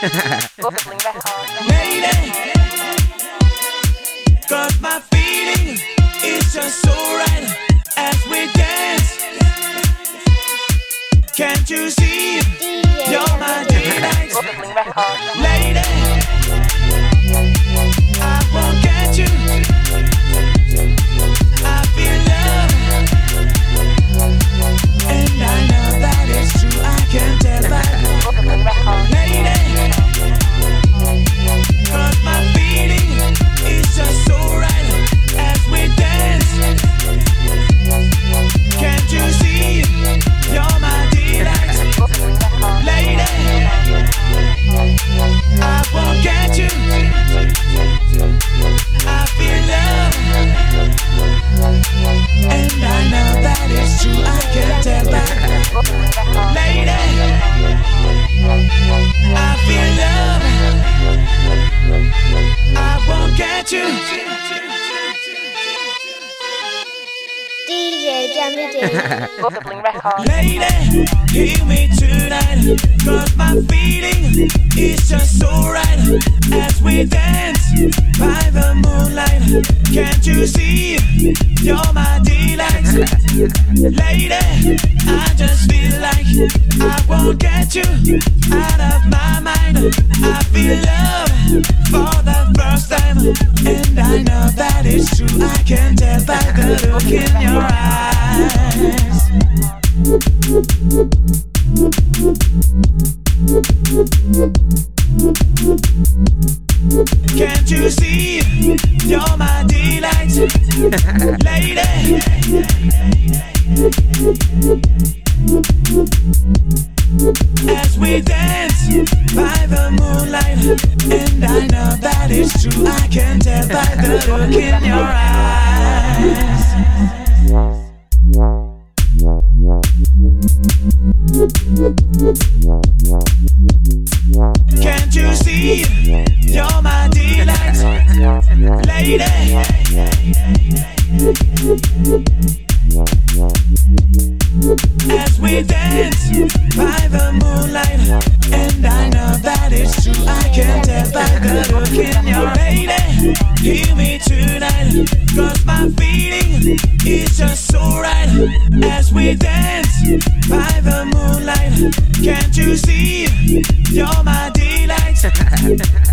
Lady, cause my feeling is just so right as we dance. Can't you see? You're my delight. Lady, DJ Lady, hear me tonight. Cause my feeling is just so right as we dance by the moonlight. Can't you see? You're my delight. Lady, I just feel like I won't get you out of my mind. I feel love for the first time, and I know that it's true. I can tell by the look in your eyes. Can't you see? You're my delight, lady. As we dance by the moonlight, and I know that it's true. I can tell by the look in your eyes. You see? You're my delight, lady. As we dance by the moonlight, and I know that it's true. I can tell by the look in your lady. Hear me tonight, cause my feeling is just so right. As we dance by the moonlight, can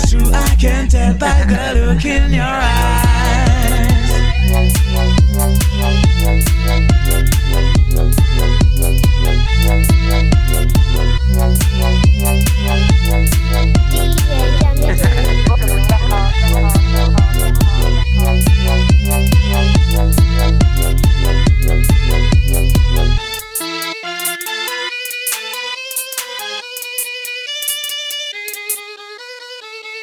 It's true, I can tell by the look in your eyes.